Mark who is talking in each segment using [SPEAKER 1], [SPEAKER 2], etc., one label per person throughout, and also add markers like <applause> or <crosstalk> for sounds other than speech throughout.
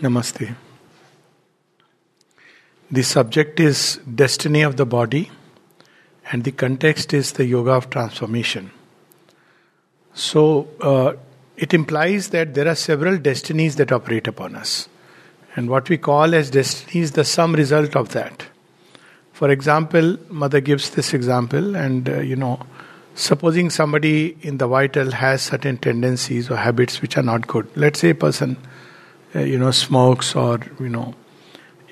[SPEAKER 1] Namaste. The subject is destiny of the body, and the context is the yoga of transformation. So, uh, it implies that there are several destinies that operate upon us. And what we call as destiny is the sum result of that. For example, Mother gives this example, and uh, you know, supposing somebody in the vital has certain tendencies or habits which are not good. Let's say a person you know smokes or you know.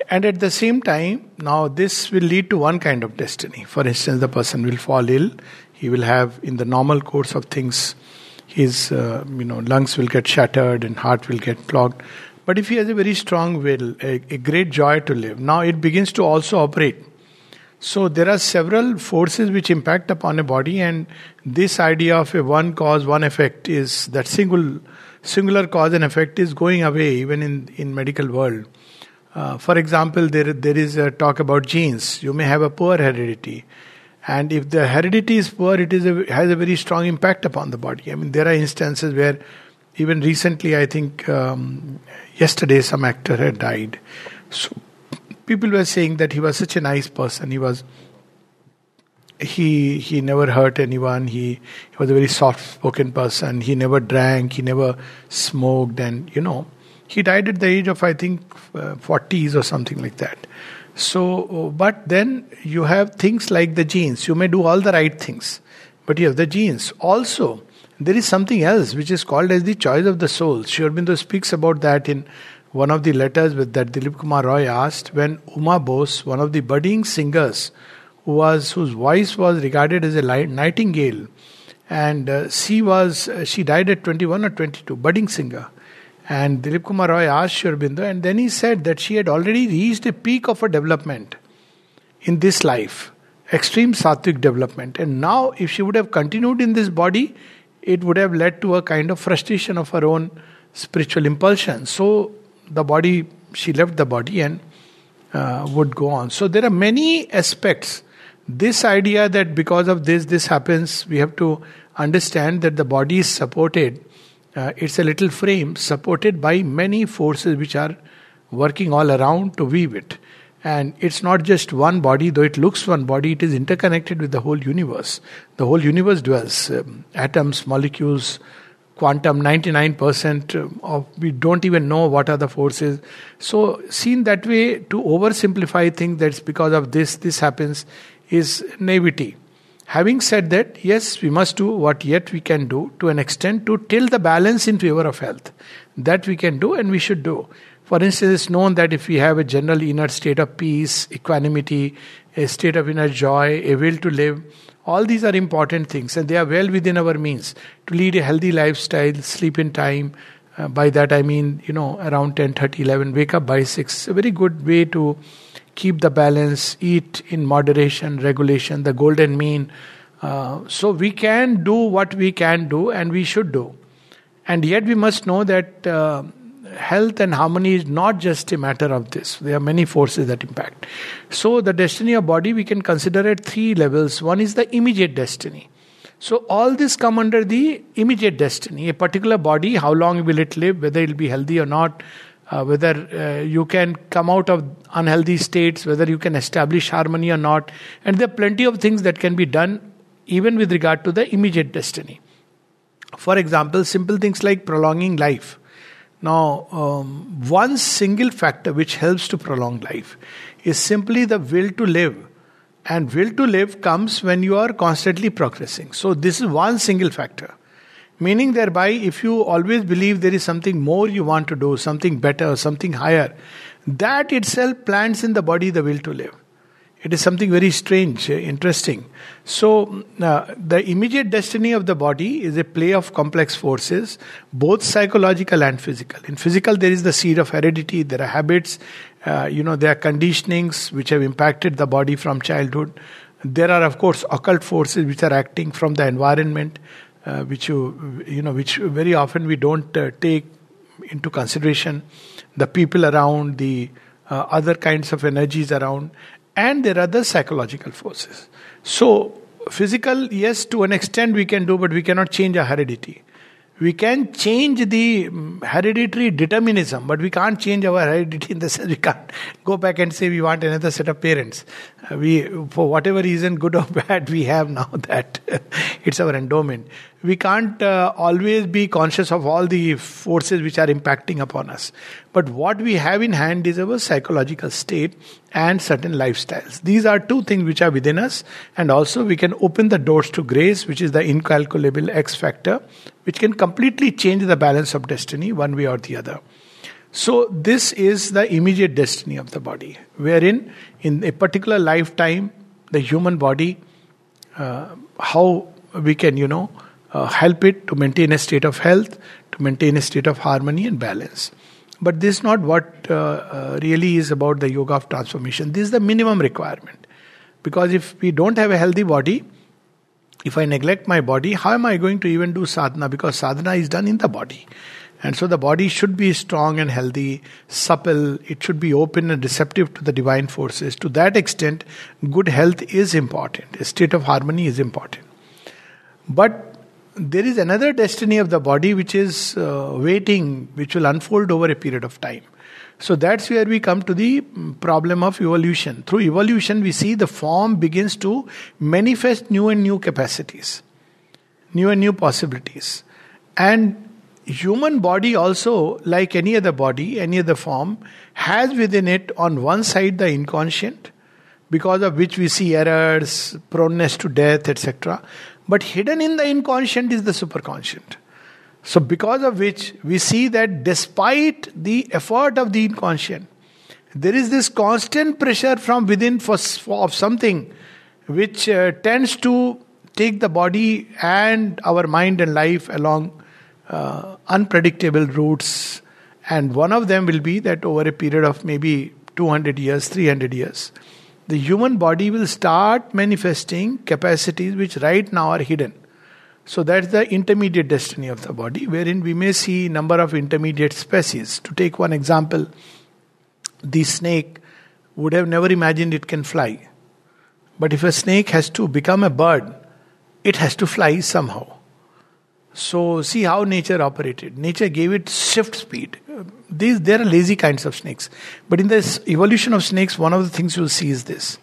[SPEAKER 1] And at the same time now this will lead to one kind of destiny. For instance the person will fall ill. He will have in the normal course of things his uh, you know lungs will get shattered and heart will get clogged. But if he has a very strong will a, a great joy to live now it begins to also operate. So there are several forces which impact upon a body and this idea of a one cause one effect is that single singular cause and effect is going away even in in medical world. Uh, for example, there there is a talk about genes. You may have a poor heredity, and if the heredity is poor, it is a, has a very strong impact upon the body. I mean, there are instances where even recently, I think um, yesterday, some actor had died. So people were saying that he was such a nice person. He was he he never hurt anyone. He, he was a very soft spoken person. He never drank. He never smoked. And you know he died at the age of i think uh, 40s or something like that. So but then you have things like the genes. You may do all the right things but you have the genes. Also there is something else which is called as the choice of the soul. Sri Aurobindo speaks about that in one of the letters with that Dilip Kumar Roy asked when Uma Bose, one of the budding singers, was whose voice was regarded as a nightingale, and uh, she was uh, she died at 21 or 22, budding singer. And Dilip Kumar Roy asked Sri Aurobindo, and then he said that she had already reached a peak of her development in this life, extreme sattvic development. And now, if she would have continued in this body, it would have led to a kind of frustration of her own spiritual impulsion. So, the body, she left the body and uh, would go on. So, there are many aspects this idea that because of this this happens we have to understand that the body is supported uh, it's a little frame supported by many forces which are working all around to weave it. And it's not just one body though it looks one body it is interconnected with the whole universe. The whole universe dwells um, atoms molecules quantum 99% of we don't even know what are the forces. So seen that way to oversimplify things that's because of this this happens is naivety. Having said that, yes, we must do what yet we can do to an extent to tilt the balance in favor of health. That we can do and we should do. For instance, it's known that if we have a general inner state of peace, equanimity, a state of inner joy, a will to live, all these are important things and they are well within our means. To lead a healthy lifestyle, sleep in time, uh, by that I mean, you know, around 10, 30, 11, wake up by 6. A very good way to keep the balance, eat in moderation, regulation, the golden mean. Uh, so we can do what we can do and we should do. And yet we must know that uh, health and harmony is not just a matter of this. There are many forces that impact. So the destiny of body we can consider at three levels. One is the immediate destiny. So all this come under the immediate destiny. A particular body, how long will it live, whether it will be healthy or not, uh, whether uh, you can come out of unhealthy states, whether you can establish harmony or not. And there are plenty of things that can be done even with regard to the immediate destiny. For example, simple things like prolonging life. Now, um, one single factor which helps to prolong life is simply the will to live. And will to live comes when you are constantly progressing. So, this is one single factor. Meaning, thereby, if you always believe there is something more you want to do, something better, something higher, that itself plants in the body the will to live. It is something very strange, eh, interesting. So, uh, the immediate destiny of the body is a play of complex forces, both psychological and physical. In physical, there is the seed of heredity, there are habits, uh, you know, there are conditionings which have impacted the body from childhood. There are, of course, occult forces which are acting from the environment uh, which you you know which very often we don't uh, take into consideration the people around the uh, other kinds of energies around and there are the psychological forces so physical yes to an extent we can do but we cannot change our heredity we can change the mm, hereditary determinism, but we can't change our heredity in the sense <laughs> we can't go back and say we want another set of parents. Uh, we, for whatever reason, good or <laughs> bad, we have now <laughs> that it's our endowment. We can't uh, always be conscious of all the forces which are impacting upon us. But what we have in hand is our psychological state and certain lifestyles. These are two things which are within us, and also we can open the doors to grace, which is the incalculable X factor, which can completely change the balance of destiny one way or the other. So, this is the immediate destiny of the body, wherein in a particular lifetime, the human body, uh, how we can, you know, uh, help it to maintain a state of health, to maintain a state of harmony and balance. But this is not what uh, uh, really is about the yoga of transformation. This is the minimum requirement. Because if we don't have a healthy body, if I neglect my body, how am I going to even do sadhana? Because sadhana is done in the body. And so the body should be strong and healthy, supple, it should be open and receptive to the divine forces. To that extent, good health is important, a state of harmony is important. But there is another destiny of the body which is uh, waiting, which will unfold over a period of time. So that's where we come to the problem of evolution. Through evolution, we see the form begins to manifest new and new capacities, new and new possibilities. And human body also, like any other body, any other form, has within it on one side the inconscient, because of which we see errors, proneness to death, etc. But hidden in the inconscient is the superconscient. So, because of which we see that despite the effort of the inconscient, there is this constant pressure from within for, for of something which uh, tends to take the body and our mind and life along uh, unpredictable routes. And one of them will be that over a period of maybe 200 years, 300 years, the human body will start manifesting capacities which right now are hidden. So that's the intermediate destiny of the body, wherein we may see number of intermediate species. To take one example, the snake would have never imagined it can fly. But if a snake has to become a bird, it has to fly somehow. So see how nature operated. Nature gave it shift speed. These there are lazy kinds of snakes. But in this evolution of snakes, one of the things you'll see is this.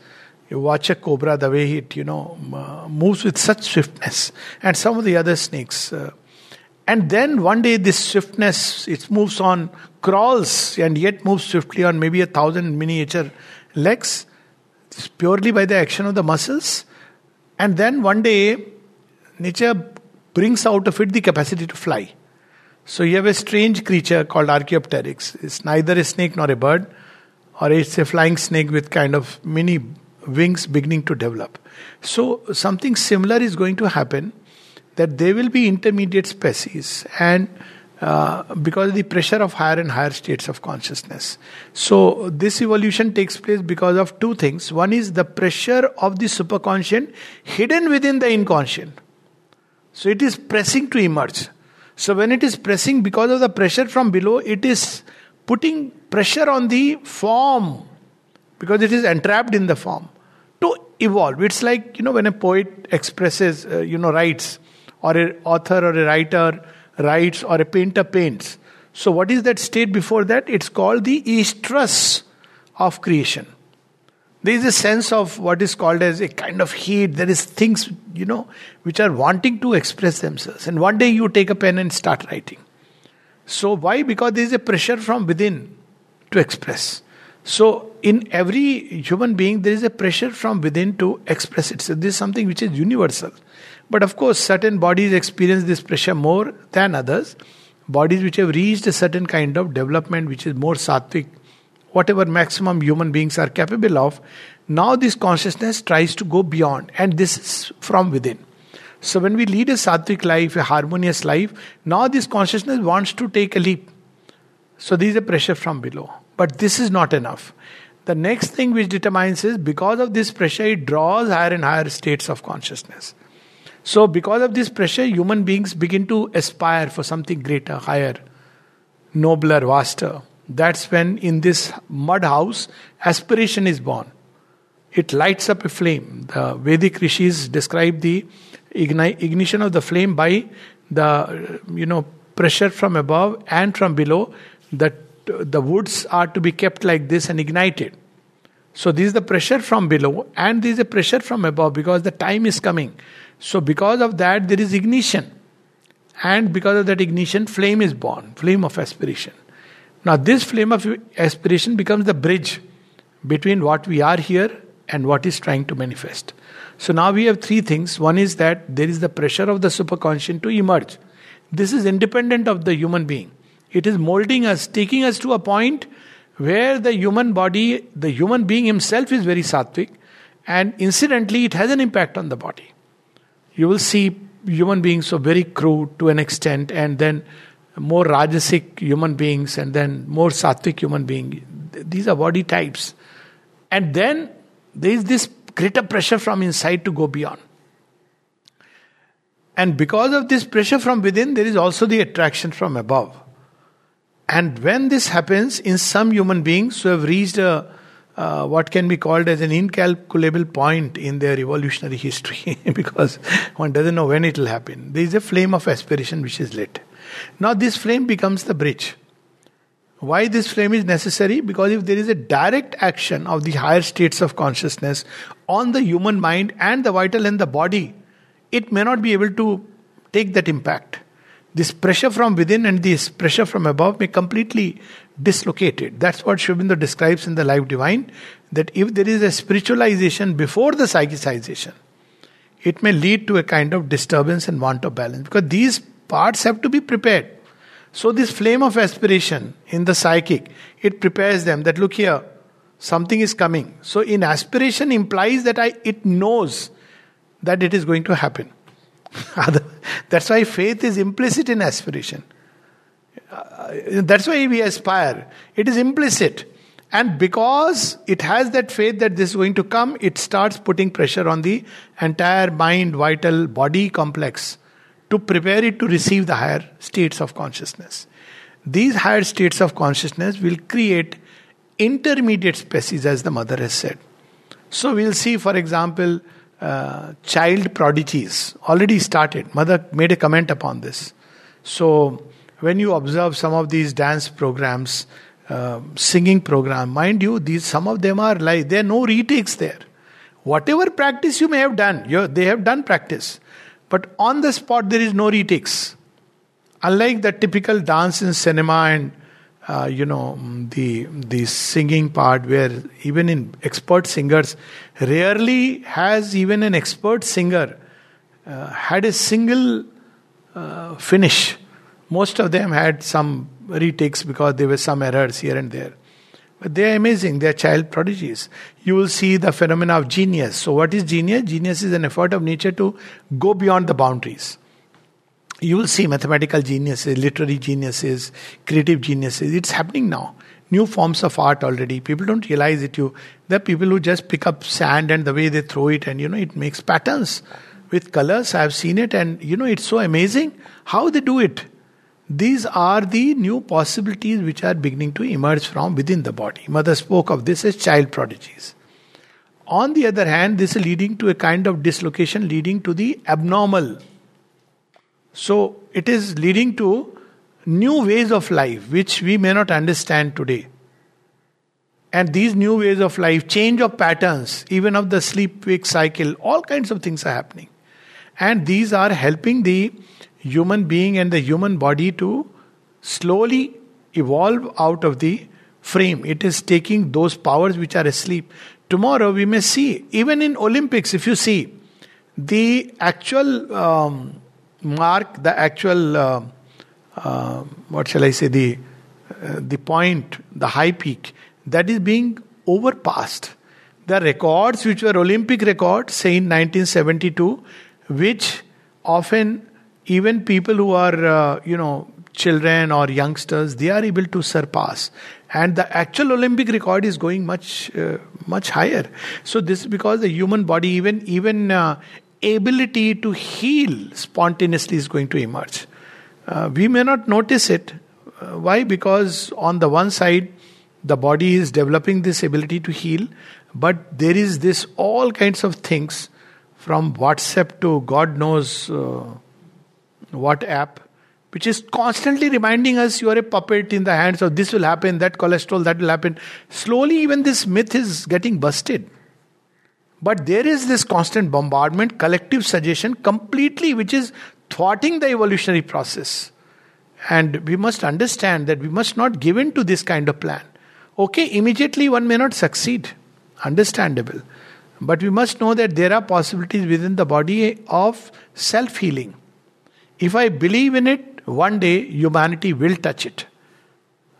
[SPEAKER 1] You watch a cobra, the way it, you know, moves with such swiftness, and some of the other snakes. Uh, and then one day, this swiftness, it moves on, crawls, and yet moves swiftly on maybe a thousand miniature legs, purely by the action of the muscles. And then one day, nature brings out of it the capacity to fly. So you have a strange creature called Archaeopteryx. It's neither a snake nor a bird, or it's a flying snake with kind of mini wings beginning to develop. So, something similar is going to happen that there will be intermediate species and uh, because of the pressure of higher and higher states of consciousness. So, this evolution takes place because of two things. One is the pressure of the superconscient hidden within the inconscient. So, it is pressing to emerge. So, when it is pressing because of the pressure from below, it is putting pressure on the form because it is entrapped in the form to evolve. It's like you know when a poet expresses uh, you know writes or an author or a writer writes or a painter paints. So what is that state before that? It's called the estrus of creation there is a sense of what is called as a kind of heat there is things you know which are wanting to express themselves and one day you take a pen and start writing so why because there is a pressure from within to express so, in every human being, there is a pressure from within to express itself. This is something which is universal. But of course, certain bodies experience this pressure more than others. Bodies which have reached a certain kind of development, which is more sattvic, whatever maximum human beings are capable of, now this consciousness tries to go beyond, and this is from within. So, when we lead a sattvic life, a harmonious life, now this consciousness wants to take a leap. So, there is a pressure from below. But this is not enough. The next thing which determines is because of this pressure, it draws higher and higher states of consciousness. So, because of this pressure, human beings begin to aspire for something greater, higher, nobler, vaster. That's when in this mud house, aspiration is born. It lights up a flame. The Vedic rishis describe the ignition of the flame by the you know pressure from above and from below. That the woods are to be kept like this and ignited. So this is the pressure from below and this is a pressure from above because the time is coming. So because of that there is ignition. And because of that ignition flame is born flame of aspiration now this flame of aspiration becomes the bridge between what we are here and what is trying to manifest so now we have three things one is that there is the pressure of the superconscious to emerge this is independent of the human being. It is molding us, taking us to a point where the human body, the human being himself is very sattvic, and incidentally, it has an impact on the body. You will see human beings so very crude to an extent, and then more rajasic human beings, and then more sattvic human beings. These are body types. And then there is this greater pressure from inside to go beyond. And because of this pressure from within, there is also the attraction from above. And when this happens in some human beings who have reached a uh, what can be called as an incalculable point in their evolutionary history, <laughs> because one doesn't know when it will happen. There is a flame of aspiration which is lit. Now, this flame becomes the bridge. Why this flame is necessary? Because if there is a direct action of the higher states of consciousness on the human mind and the vital and the body, it may not be able to take that impact. This pressure from within and this pressure from above may completely dislocate it. That's what Aurobindo describes in the Life Divine that if there is a spiritualization before the psychicization, it may lead to a kind of disturbance and want of balance because these parts have to be prepared. So, this flame of aspiration in the psychic, it prepares them that look here, something is coming. So, in aspiration implies that I it knows that it is going to happen. <laughs> That's why faith is implicit in aspiration. Uh, that's why we aspire. It is implicit. And because it has that faith that this is going to come, it starts putting pressure on the entire mind, vital, body complex to prepare it to receive the higher states of consciousness. These higher states of consciousness will create intermediate species, as the mother has said. So we'll see, for example, uh, child prodigies already started. Mother made a comment upon this. So, when you observe some of these dance programs, uh, singing program, mind you, these some of them are like there are no retakes there. Whatever practice you may have done, they have done practice, but on the spot there is no retakes. Unlike the typical dance in cinema and uh, you know the the singing part where even in expert singers rarely has even an expert singer uh, had a single uh, finish most of them had some retakes because there were some errors here and there but they are amazing they are child prodigies you will see the phenomena of genius so what is genius genius is an effort of nature to go beyond the boundaries you will see mathematical geniuses, literary geniuses, creative geniuses. It's happening now. New forms of art already. People don't realize it. You there are people who just pick up sand and the way they throw it, and you know it makes patterns with colors. I've seen it, and you know it's so amazing how they do it. These are the new possibilities which are beginning to emerge from within the body. Mother spoke of this as child prodigies. On the other hand, this is leading to a kind of dislocation, leading to the abnormal so it is leading to new ways of life which we may not understand today. And these new ways of life, change of patterns, even of the sleep wake cycle, all kinds of things are happening. And these are helping the human being and the human body to slowly evolve out of the frame. It is taking those powers which are asleep. Tomorrow we may see, even in Olympics, if you see, the actual um, mark the actual, uh, uh, what shall I say, the, uh, the point, the high peak, that is being overpassed. The records which were Olympic records, say in 1972, which often even people who are, uh, you know, children or youngsters, they are able to surpass. And the actual Olympic record is going much, uh, much higher. So this is because the human body, even even uh, ability to heal spontaneously is going to emerge. Uh, we may not notice it. Uh, why? Because on the one side, the body is developing this ability to heal, but there is this all kinds of things from WhatsApp to God knows, uh, what app, which is constantly reminding us you are a puppet in the hands of this will happen, that cholesterol, that will happen. Slowly, even this myth is getting busted. But there is this constant bombardment, collective suggestion, completely, which is thwarting the evolutionary process. And we must understand that we must not give in to this kind of plan. Okay, immediately one may not succeed, understandable. But we must know that there are possibilities within the body of self healing. If I believe in it, one day humanity will touch it.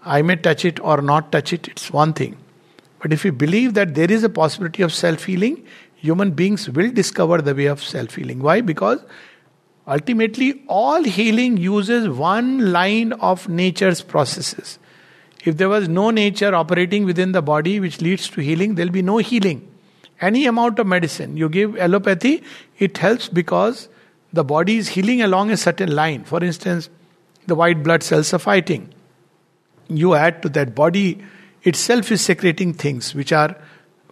[SPEAKER 1] I may touch it or not touch it, it's one thing. But if we believe that there is a possibility of self healing, human beings will discover the way of self healing. Why? Because ultimately all healing uses one line of nature's processes. If there was no nature operating within the body which leads to healing, there will be no healing. Any amount of medicine you give allopathy, it helps because the body is healing along a certain line. For instance, the white blood cells are fighting. You add to that body itself is secreting things which are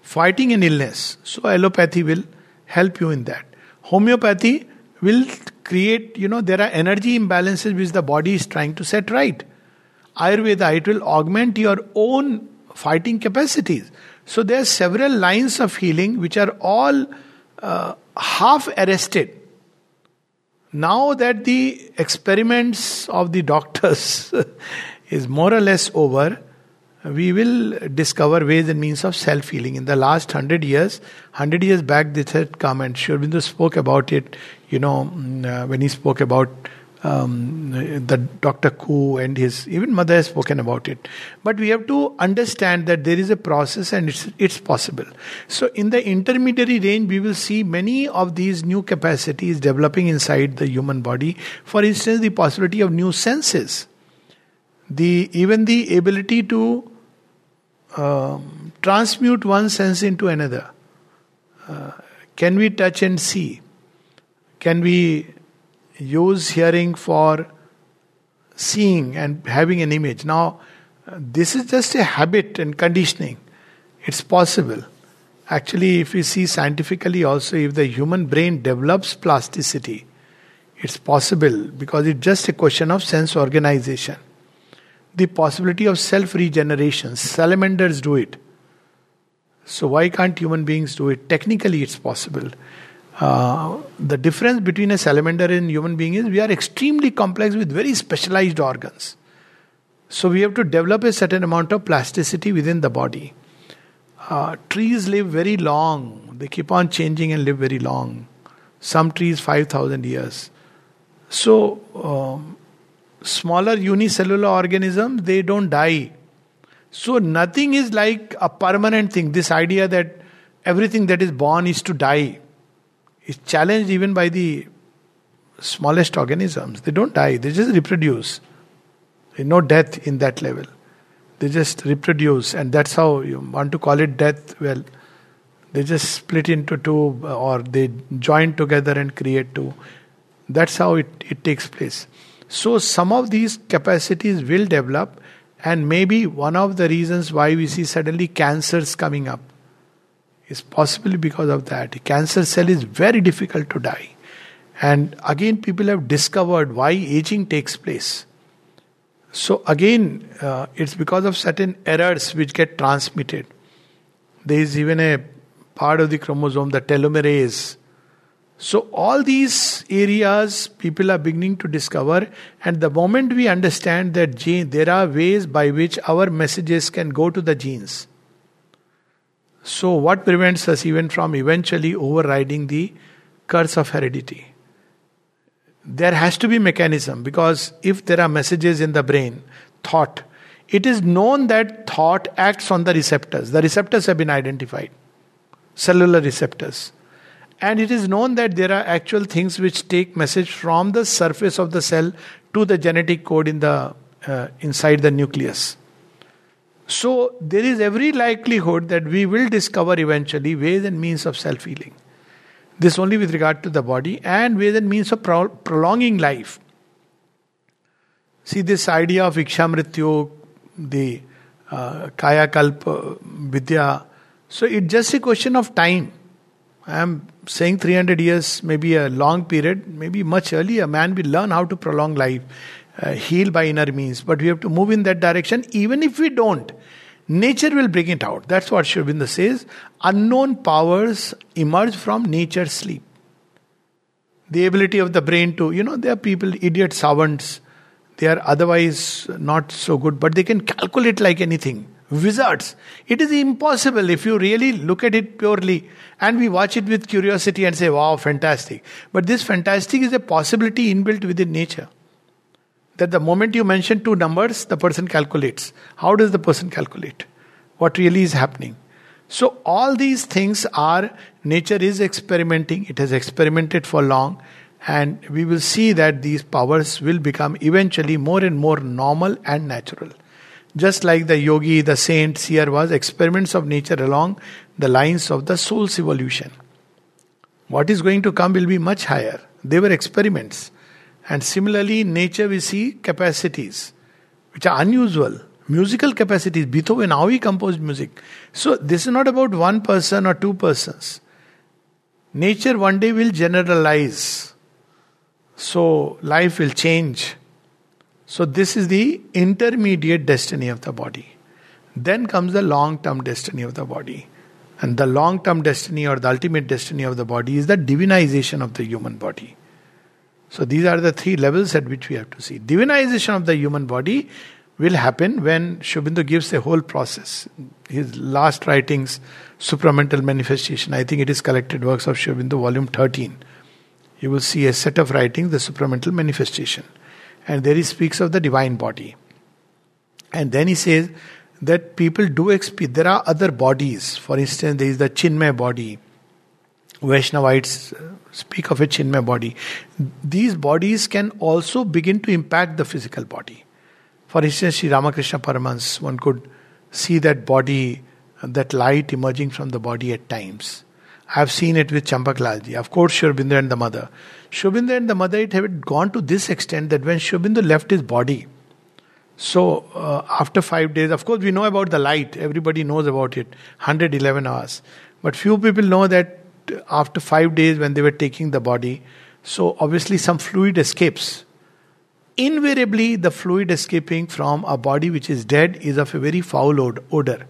[SPEAKER 1] fighting an illness. So allopathy will help you in that. Homeopathy will create, you know, there are energy imbalances which the body is trying to set right. Ayurveda, it will augment your own fighting capacities. So there are several lines of healing which are all uh, half arrested. Now that the experiments of the doctors <laughs> is more or less over, we will discover ways and means of self healing. In the last hundred years, hundred years back, this had come, and Sri spoke about it. You know, mm, uh, when he spoke about um, the Dr. Coué and his even mother has spoken about it. But we have to understand that there is a process and it's it's possible. So in the intermediary range, we will see many of these new capacities developing inside the human body. For instance, the possibility of new senses the even the ability to um, transmute one sense into another. Uh, can we touch and see? Can we use hearing for seeing and having an image? Now, this is just a habit and conditioning. It's possible. Actually, if we see scientifically also, if the human brain develops plasticity, it's possible because it's just a question of sense organization the possibility of self regeneration. Salamanders do it. So, why can't human beings do it? Technically, it's possible. Uh, the difference between a salamander and human being is we are extremely complex with very specialized organs. So, we have to develop a certain amount of plasticity within the body. Uh, trees live very long, they keep on changing and live very long. Some trees, 5,000 years. So, um, smaller unicellular organisms, they don't die. So nothing is like a permanent thing. This idea that everything that is born is to die is challenged even by the smallest organisms. They don't die, they just reproduce. No death in that level. They just reproduce, and that's how you want to call it death. Well, they just split into two uh, or they join together and create two. That's how it, it takes place. So, some of these capacities will develop, and maybe one of the reasons why we see suddenly cancers coming up is possibly because of that. A cancer cell is very difficult to die. And again, people have discovered why aging takes place. So, again, uh, it's because of certain errors which get transmitted. There is even a part of the chromosome, the telomerase, so, all these areas people are beginning to discover, and the moment we understand that gene, there are ways by which our messages can go to the genes. So, what prevents us even from eventually overriding the curse of heredity? There has to be mechanism because if there are messages in the brain, thought, it is known that thought acts on the receptors. The receptors have been identified, cellular receptors and it is known that there are actual things which take message from the surface of the cell to the genetic code in the uh, inside the nucleus so there is every likelihood that we will discover eventually ways and means of self healing this only with regard to the body and ways and means of pro- prolonging life. See this idea of ikshamrityu the uh, kaya kalpa vidya so it's just a question of time. I am saying 300 years, maybe a long period, maybe much earlier, man will learn how to prolong life, uh, heal by inner means. But we have to move in that direction. Even if we don't, nature will bring it out. That's what Aurobindo says. Unknown powers emerge from nature's sleep. The ability of the brain to, you know, there are people, idiot savants, they are otherwise not so good, but they can calculate like anything wizards. It is impossible if you really look at it purely and we watch it with curiosity and say, wow, fantastic. But this fantastic is a possibility inbuilt within nature. That the moment you mention two numbers, the person calculates. How does the person calculate? What really is happening? So, all these things are, nature is experimenting, it has experimented for long, and we will see that these powers will become eventually more and more normal and natural. Just like the yogi, the saint, seer was experiments of nature along the lines of the soul's evolution. What is going to come will be much higher. They were experiments. And similarly, in nature we see capacities which are unusual. Musical capacities. Beethoven, how he composed music. So this is not about one person or two persons. Nature one day will generalize. So life will change. So, this is the intermediate destiny of the body. Then comes the long term destiny of the body. And the long term destiny or the ultimate destiny of the body is the divinization of the human body. So, these are the three levels at which we have to see. Divinization of the human body will happen when Aurobindo gives the whole process. His last writings, Supramental Manifestation, I think it is collected works of Aurobindo, volume 13. You will see a set of writings, the Supramental Manifestation and there he speaks of the divine body. And then he says that people do experience, there are other bodies. For instance, there is the Chinmay body. Vaishnavites speak of a Chinmay body. These bodies can also begin to impact the physical body. For instance, Sri Ramakrishna Paramhans, one could see that body, that light emerging from the body at times. I have seen it with Champak Lalji, of course, Sri and the mother. Sri and the mother, it had gone to this extent that when Sri left his body, so uh, after five days, of course, we know about the light, everybody knows about it, 111 hours. But few people know that after five days, when they were taking the body, so obviously some fluid escapes. Invariably, the fluid escaping from a body which is dead is of a very foul odor.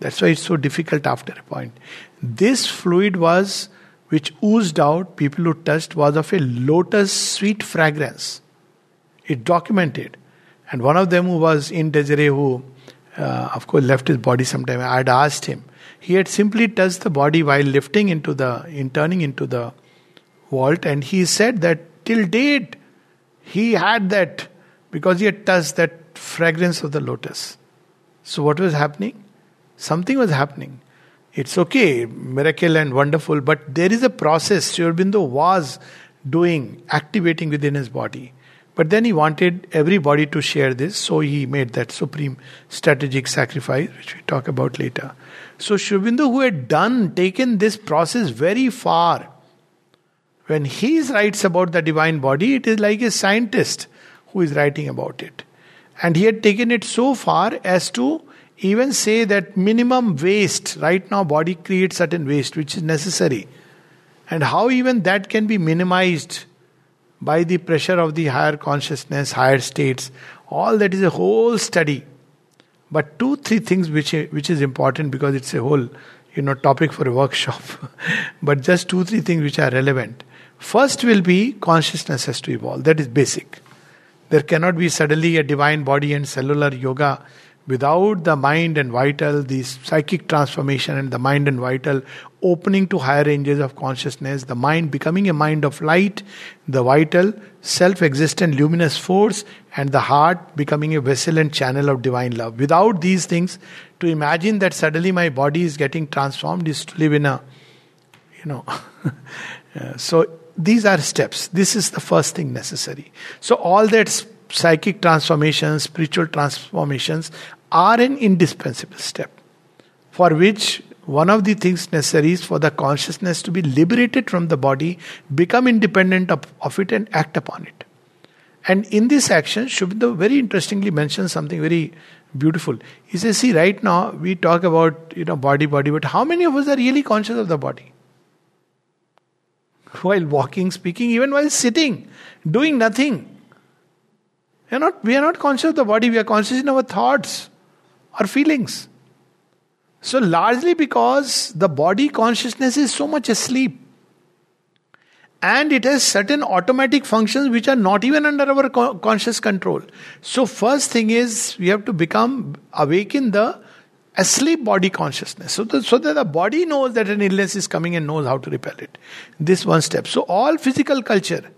[SPEAKER 1] That's why it's so difficult after a point. This fluid was which oozed out, people who touched, was of a lotus sweet fragrance. It documented. And one of them who was in Desiree, who uh, of course left his body sometime, I had asked him. He had simply touched the body while lifting into the, in turning into the vault, and he said that till date he had that because he had touched that fragrance of the lotus. So what was happening? Something was happening. It's okay, miracle and wonderful, but there is a process Sri was doing, activating within his body. But then he wanted everybody to share this, so he made that supreme strategic sacrifice, which we talk about later. So Sri Aurobindo, who had done, taken this process very far, when he writes about the divine body, it is like a scientist who is writing about it. And he had taken it so far as to even say that minimum waste right now body creates certain waste which is necessary and how even that can be minimized by the pressure of the higher consciousness higher states all that is a whole study but two three things which which is important because it's a whole you know topic for a workshop. <laughs> But just two three things which are relevant. First will be consciousness has to evolve. That is basic. There cannot be suddenly a divine body and cellular yoga without the mind and vital, the psychic transformation and the mind and vital opening to higher ranges of consciousness, the mind becoming a mind of light, the vital, self existent luminous force, and the heart becoming a vessel and channel of divine love. Without these things, to imagine that suddenly my body is getting transformed is to live in a, you know. <laughs> so these are steps. This is the first thing necessary. So all that psychic transformations, spiritual transformations are an indispensable step for which one of the things necessary is for the consciousness to be liberated from the body, become independent of, of it, and act upon it. And in this action, Aurobindo very interestingly mentions something very beautiful. He says, See, right now we talk about you know body, body, but how many of us are really conscious of the body? <laughs> while walking, speaking, even while sitting, doing nothing. We are not, we are not conscious of the body, we are conscious in our thoughts, our feelings. So, largely because the body consciousness is so much asleep. And it has certain automatic functions which are not even under our conscious control. So, first thing is we have to become awaken the asleep body consciousness. So, the, so that the body knows that an illness is coming and knows how to repel it. This one step. So, all physical culture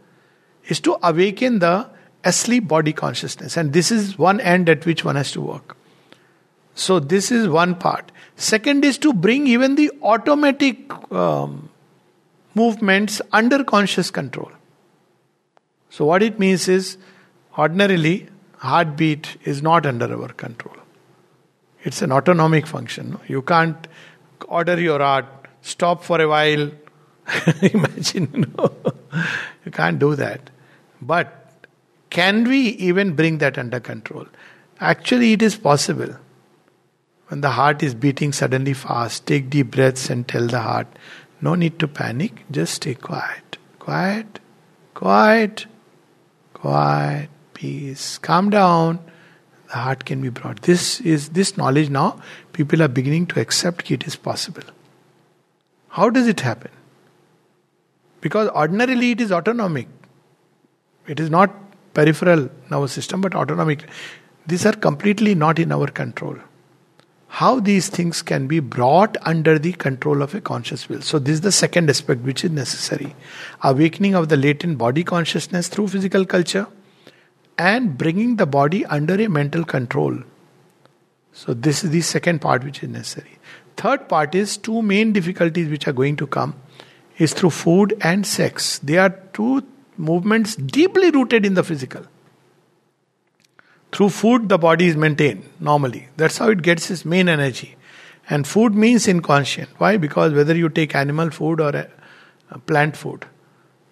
[SPEAKER 1] is to awaken the asleep body consciousness. And this is one end at which one has to work. So, this is one part. Second is to bring even the automatic um, movements under conscious control. So, what it means is ordinarily, heartbeat is not under our control. It's an autonomic function. You can't order your heart, stop for a while. <laughs> Imagine, know, <laughs> you can't do that. But can we even bring that under control? Actually, it is possible. When the heart is beating suddenly fast, take deep breaths and tell the heart, no need to panic, just stay quiet. Quiet, quiet, quiet, peace. Calm down the heart can be brought. This is this knowledge now, people are beginning to accept it is possible. How does it happen? Because ordinarily it is autonomic. It is not peripheral nervous system, but autonomic. These are completely not in our control. How these things can be brought under the control of a conscious will. So, this is the second aspect which is necessary. Awakening of the latent body consciousness through physical culture and bringing the body under a mental control. So, this is the second part which is necessary. Third part is two main difficulties which are going to come is through food and sex. They are two movements deeply rooted in the physical. Through food, the body is maintained normally. That's how it gets its main energy. And food means inconscient. Why? Because whether you take animal food or a, a plant food,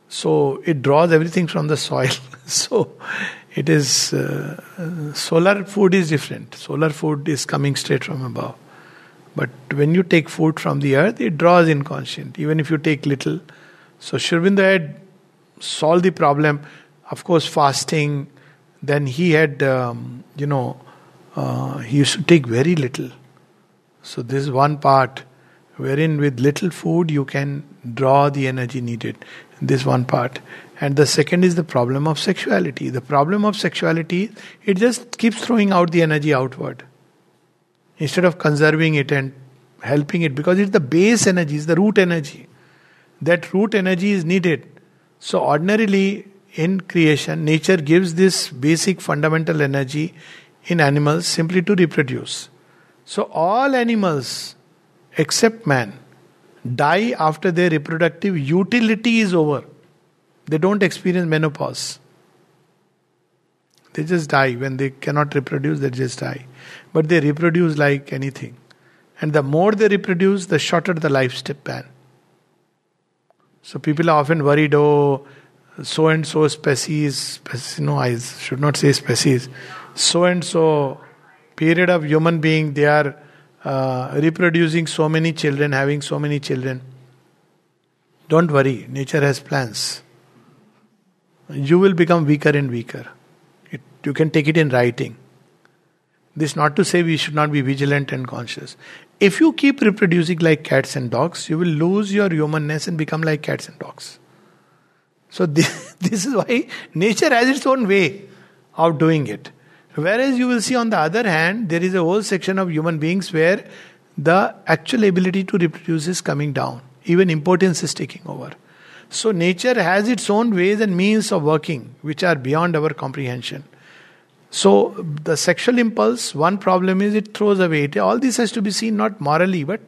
[SPEAKER 1] so it draws everything from the soil. <laughs> so it is uh, solar food is different. Solar food is coming straight from above. But when you take food from the earth, it draws inconscient, even if you take little. So Sri had solved the problem. Of course, fasting. Then he had, um, you know, uh, he used to take very little. So this is one part wherein with little food you can draw the energy needed. This one part. And the second is the problem of sexuality. The problem of sexuality, it just keeps throwing out the energy outward instead of conserving it and helping it because it's the base energy, it's the root energy. That root energy is needed. So, ordinarily in creation, nature gives this basic fundamental energy in animals simply to reproduce. So, all animals except man die after their reproductive utility is over. They don't experience menopause. They just die. When they cannot reproduce, they just die. But they reproduce like anything. And the more they reproduce, the shorter the lifespan. So people are often worried, oh, so and so species, no, I should not say species, so and so period of human being, they are uh, reproducing so many children, having so many children. Don't worry, nature has plans you will become weaker and weaker. It, you can take it in writing. This not to say we should not be vigilant and conscious. If you keep reproducing like cats and dogs, you will lose your humanness and become like cats and dogs. So this, <laughs> this is why nature has its own way of doing it. Whereas you will see on the other hand, there is a whole section of human beings where the actual ability to reproduce is coming down. Even importance is taking over. So nature has its own ways and means of working which are beyond our comprehension. So the sexual impulse, one problem is it throws away. All this has to be seen not morally, but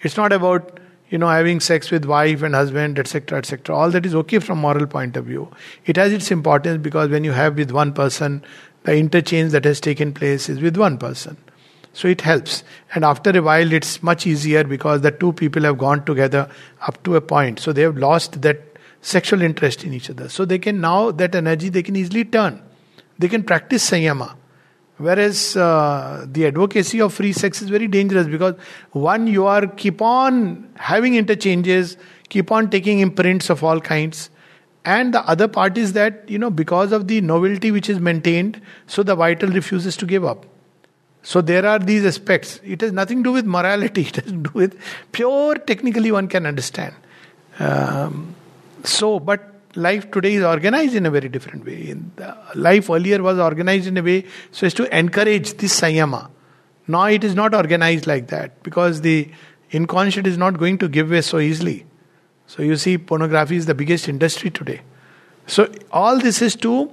[SPEAKER 1] it's not about you know having sex with wife and husband, etc., etc. All that is okay from moral point of view. It has its importance because when you have with one person, the interchange that has taken place is with one person. So it helps. And after a while, it's much easier because the two people have gone together up to a point. So they have lost that sexual interest in each other. So they can now, that energy, they can easily turn. They can practice sanyama. Whereas uh, the advocacy of free sex is very dangerous because one, you are keep on having interchanges, keep on taking imprints of all kinds. And the other part is that, you know, because of the novelty which is maintained, so the vital refuses to give up. So there are these aspects. It has nothing to do with morality, <laughs> it has to do with pure technically one can understand. Um, so, but life today is organized in a very different way. life earlier was organized in a way so as to encourage this sayama. Now it is not organized like that because the inconscient is not going to give way so easily. So you see, pornography is the biggest industry today. So all this is to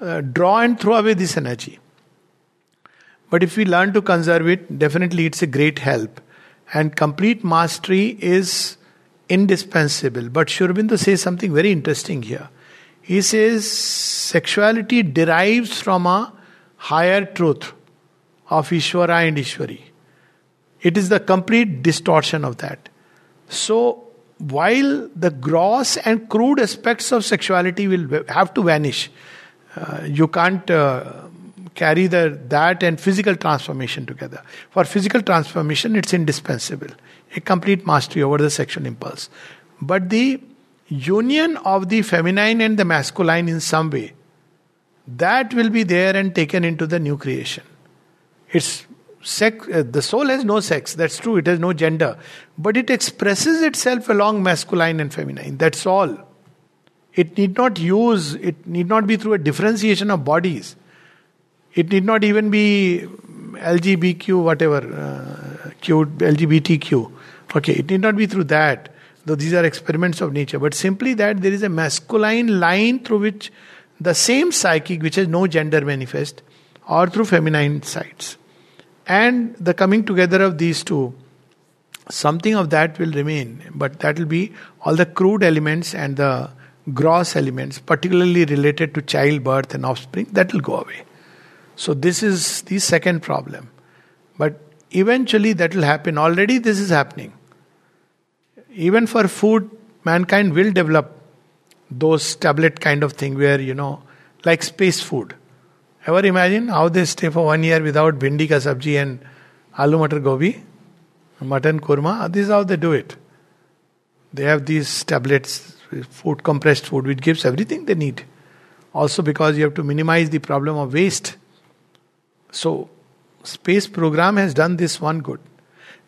[SPEAKER 1] uh, draw and throw away this energy. But if we learn to conserve it, definitely it's a great help. And complete mastery is indispensable. But Sri says something very interesting here. He says sexuality derives from a higher truth of Ishvara and Ishwari. It is the complete distortion of that. So, while the gross and crude aspects of sexuality will have to vanish, uh, you can't uh, carry the, that and physical transformation together. For physical transformation, it's indispensable a complete mastery over the sexual impulse. But the union of the feminine and the masculine in some way, that will be there and taken into the new creation. It's sex, uh, the soul has no sex, that's true, it has no gender, but it expresses itself along masculine and feminine, that's all. It need not use, it need not be through a differentiation of bodies. It need not even be LGBTQ, whatever, uh, Q, LGBTQ. Okay, it need not be through that, though these are experiments of nature, but simply that there is a masculine line through which the same psychic, which has no gender manifest, or through feminine sides. And the coming together of these two, something of that will remain, but that will be all the crude elements and the gross elements, particularly related to childbirth and offspring, that will go away. So, this is the second problem. But eventually that will happen. Already this is happening. Even for food, mankind will develop those tablet kind of thing where, you know, like space food. Ever imagine how they stay for one year without bhindi ka sabji and aloo matar gobi, mutton kurma? This is how they do it. They have these tablets, food, compressed food, which gives everything they need. Also, because you have to minimize the problem of waste. So, space program has done this one good.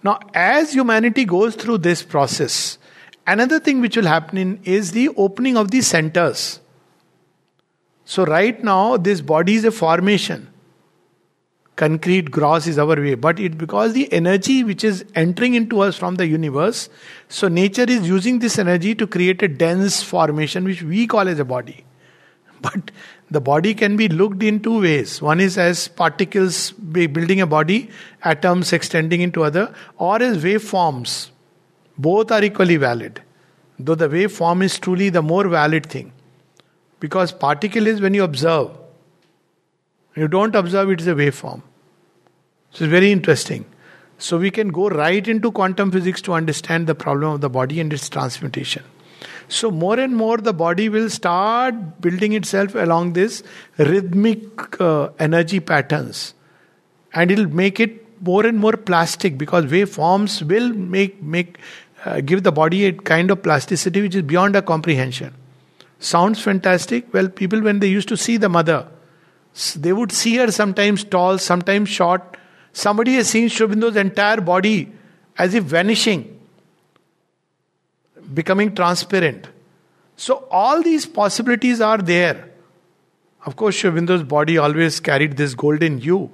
[SPEAKER 1] Now, as humanity goes through this process, another thing which will happen in is the opening of the centers. So, right now, this body is a formation. Concrete, gross is our way, but it because the energy which is entering into us from the universe, so nature is using this energy to create a dense formation which we call as a body. <laughs> But the body can be looked in two ways. One is as particles building a body, atoms extending into other, or as waveforms. Both are equally valid. Though the waveform is truly the more valid thing. Because particle is when you observe. You don't observe, it is a waveform. So it's very interesting. So we can go right into quantum physics to understand the problem of the body and its transmutation. So, more and more, the body will start building itself along this rhythmic uh, energy patterns, and it'll make it more and more plastic because waveforms will make make uh, give the body a kind of plasticity which is beyond our comprehension. Sounds fantastic. Well, people when they used to see the mother, they would see her sometimes tall, sometimes short. Somebody has seen Sri Aurobindo's entire body as if vanishing becoming transparent. So, all these possibilities are there. Of course, Aurobindo's body always carried this golden hue.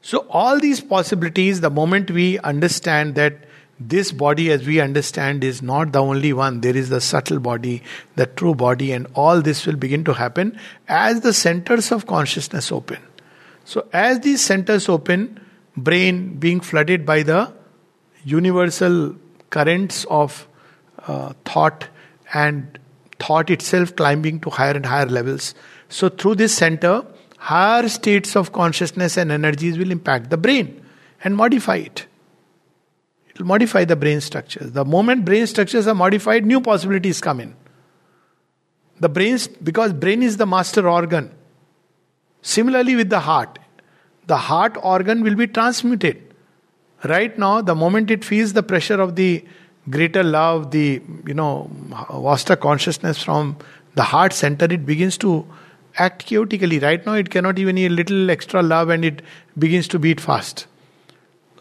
[SPEAKER 1] So, all these possibilities, the moment we understand that this body, as we understand, is not the only one, there is the subtle body, the true body, and all this will begin to happen as the centers of consciousness open. So, as these centers open, brain being flooded by the universal currents of uh, thought and thought itself climbing to higher and higher levels. So, through this center, higher states of consciousness and energies will impact the brain and modify it. It will modify the brain structures. The moment brain structures are modified, new possibilities come in. The brain, because brain is the master organ. Similarly, with the heart, the heart organ will be transmuted Right now, the moment it feels the pressure of the greater love, the you know vaster consciousness from the heart center, it begins to act chaotically. Right now, it cannot even a little extra love, and it begins to beat fast.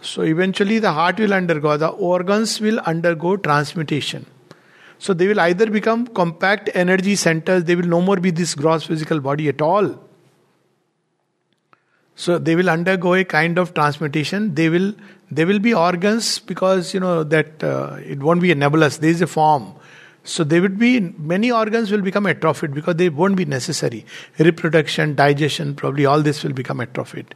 [SPEAKER 1] So eventually, the heart will undergo, the organs will undergo transmutation. So they will either become compact energy centers, they will no more be this gross physical body at all. So they will undergo a kind of transmutation. They will there will be organs because you know that uh, it won't be a nebulous. There is a form. So there would be many organs will become atrophied because they won't be necessary. Reproduction, digestion, probably all this will become atrophied.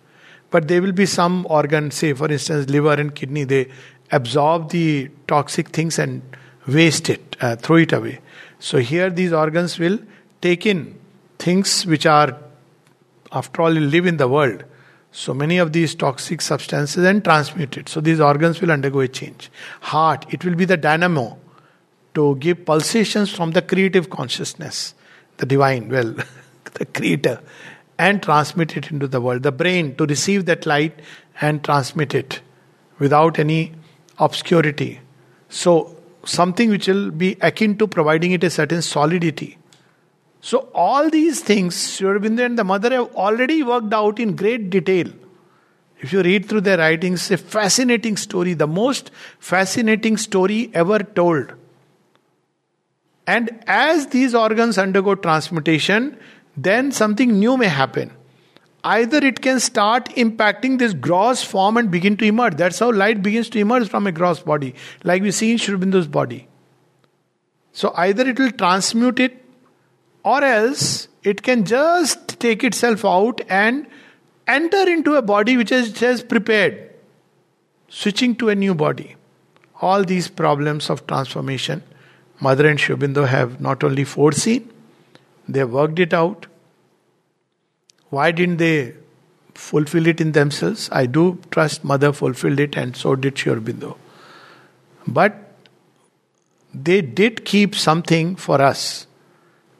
[SPEAKER 1] But there will be some organ, say for instance liver and kidney, they absorb the toxic things and waste it, uh, throw it away. So here these organs will take in things which are, after all, you live in the world. So many of these toxic substances and transmute it. So these organs will undergo a change. Heart, it will be the dynamo to give pulsations from the creative consciousness, the divine, well, <laughs> the creator, and transmit it into the world. The brain to receive that light and transmit it without any obscurity. So something which will be akin to providing it a certain solidity. So, all these things, Sri Aurobindo and the mother have already worked out in great detail. If you read through their writings, a fascinating story, the most fascinating story ever told. And as these organs undergo transmutation, then something new may happen either it can start impacting this gross form and begin to emerge. That's how light begins to emerge from a gross body, like we see in Sri Aurobindo's body. So either it will transmute it, or else it can just take itself out and enter into a body which is just prepared, switching to a new body. All these problems of transformation, Mother and Sri Aurobindo have not only foreseen, they have worked it out why didn't they fulfill it in themselves? I do trust Mother fulfilled it and so did Sri Aurobindo. But they did keep something for us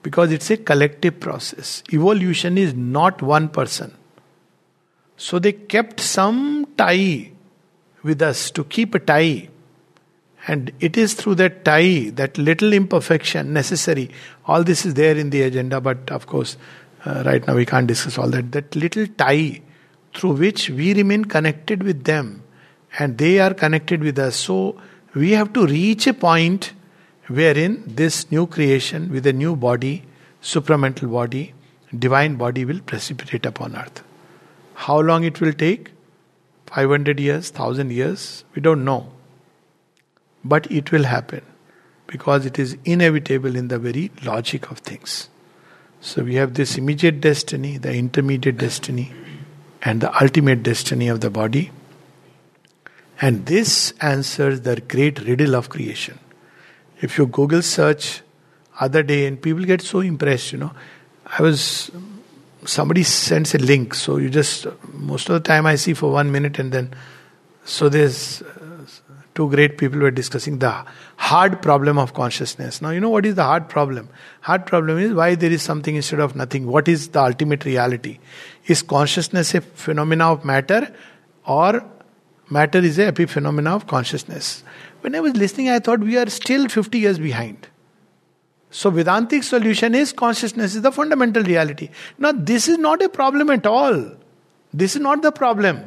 [SPEAKER 1] because it's a collective process. Evolution is not one person. So they kept some tie with us to keep a tie. And it is through that tie, that little imperfection necessary. All this is there in the agenda, but of course, uh, right now we can't discuss all that. That little tie through which we remain connected with them and they are connected with us. So we have to reach a point wherein this new creation with a new body, supramental body, divine body will precipitate upon earth. How long it will take? 500 years, 1000 years? We don't know. But it will happen because it is inevitable in the very logic of things. So we have this immediate destiny, the intermediate destiny, and the ultimate destiny of the body. And this answers the great riddle of creation. If you Google search other day and people get so impressed, you know. I was somebody sends a link, so you just most of the time I see for one minute and then so there's uh, two great people were discussing the hard problem of consciousness. Now, you know what is the hard problem? Hard problem is why there is something instead of nothing. What is the ultimate reality? Is consciousness a phenomena of matter or matter is a epiphenomena of consciousness? When I was listening, I thought we are still 50 years behind. So, Vedantic solution is consciousness is the fundamental reality. Now, this is not a problem at all. This is not the problem.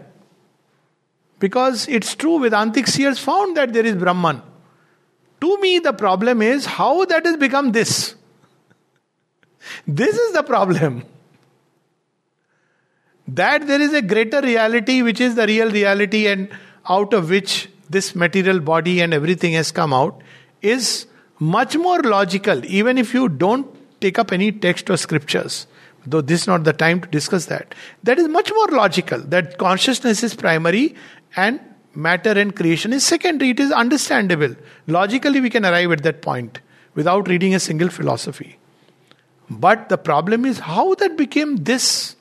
[SPEAKER 1] Because it's true, Vedantic seers found that there is Brahman. To me, the problem is how that has become this. This is the problem. That there is a greater reality which is the real reality, and out of which this material body and everything has come out, is much more logical, even if you don't take up any text or scriptures though this is not the time to discuss that that is much more logical that consciousness is primary and matter and creation is secondary. It is understandable. Logically, we can arrive at that point without reading a single philosophy. But the problem is how that became this.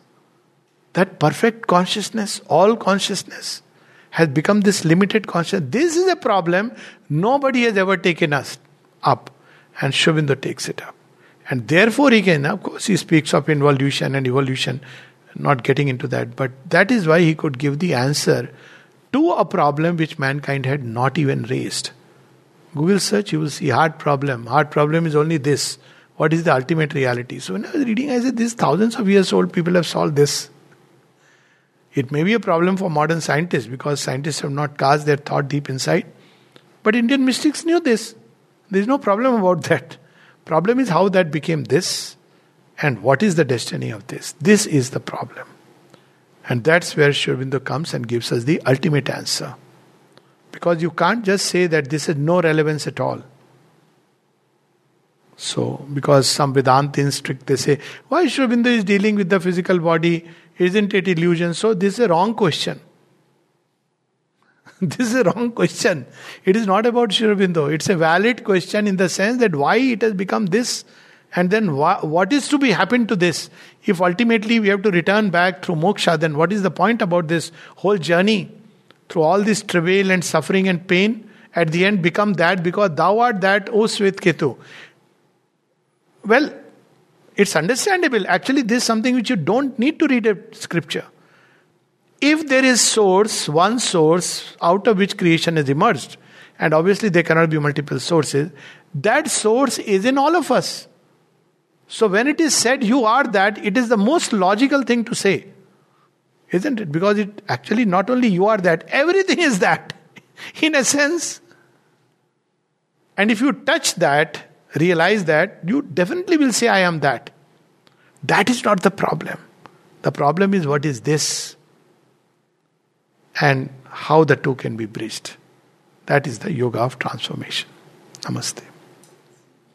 [SPEAKER 1] That perfect consciousness, all consciousness, has become this limited consciousness. This is a problem nobody has ever taken us up, and Sri takes it up. And therefore, he can, of course, he speaks of involution and evolution, not getting into that, but that is why he could give the answer to a problem which mankind had not even raised. Google search, you will see hard problem. Hard problem is only this. What is the ultimate reality? So when I was reading, I said, this thousands of years old people have solved this. It may be a problem for modern scientists because scientists have not cast their thought deep inside. But Indian mystics knew this. There is no problem about that. Problem is how that became this and what is the destiny of this. This is the problem. And that's where Sri Aurobindo comes and gives us the ultimate answer. Because you can't just say that this has no relevance at all. So, because some Vedantins trick, they say, why Sri is dealing with the physical body? Isn't it illusion? So, this is a wrong question. <laughs> this is a wrong question. It is not about Sri It's a valid question in the sense that why it has become this and then wh- what is to be happened to this? If ultimately we have to return back through moksha, then what is the point about this whole journey? Through all this travail and suffering and pain, at the end become that because thou art that, O Svetketu. Well, it's understandable. Actually, this is something which you don't need to read a scripture. If there is source, one source out of which creation has emerged, and obviously there cannot be multiple sources, that source is in all of us. So when it is said you are that, it is the most logical thing to say. Isn't it? Because it actually not only you are that, everything is that, <laughs> in a sense. And if you touch that, realize that, you definitely will say, I am that. That is not the problem. The problem is what is this? And how the two can be bridged. That is the yoga of transformation. Namaste.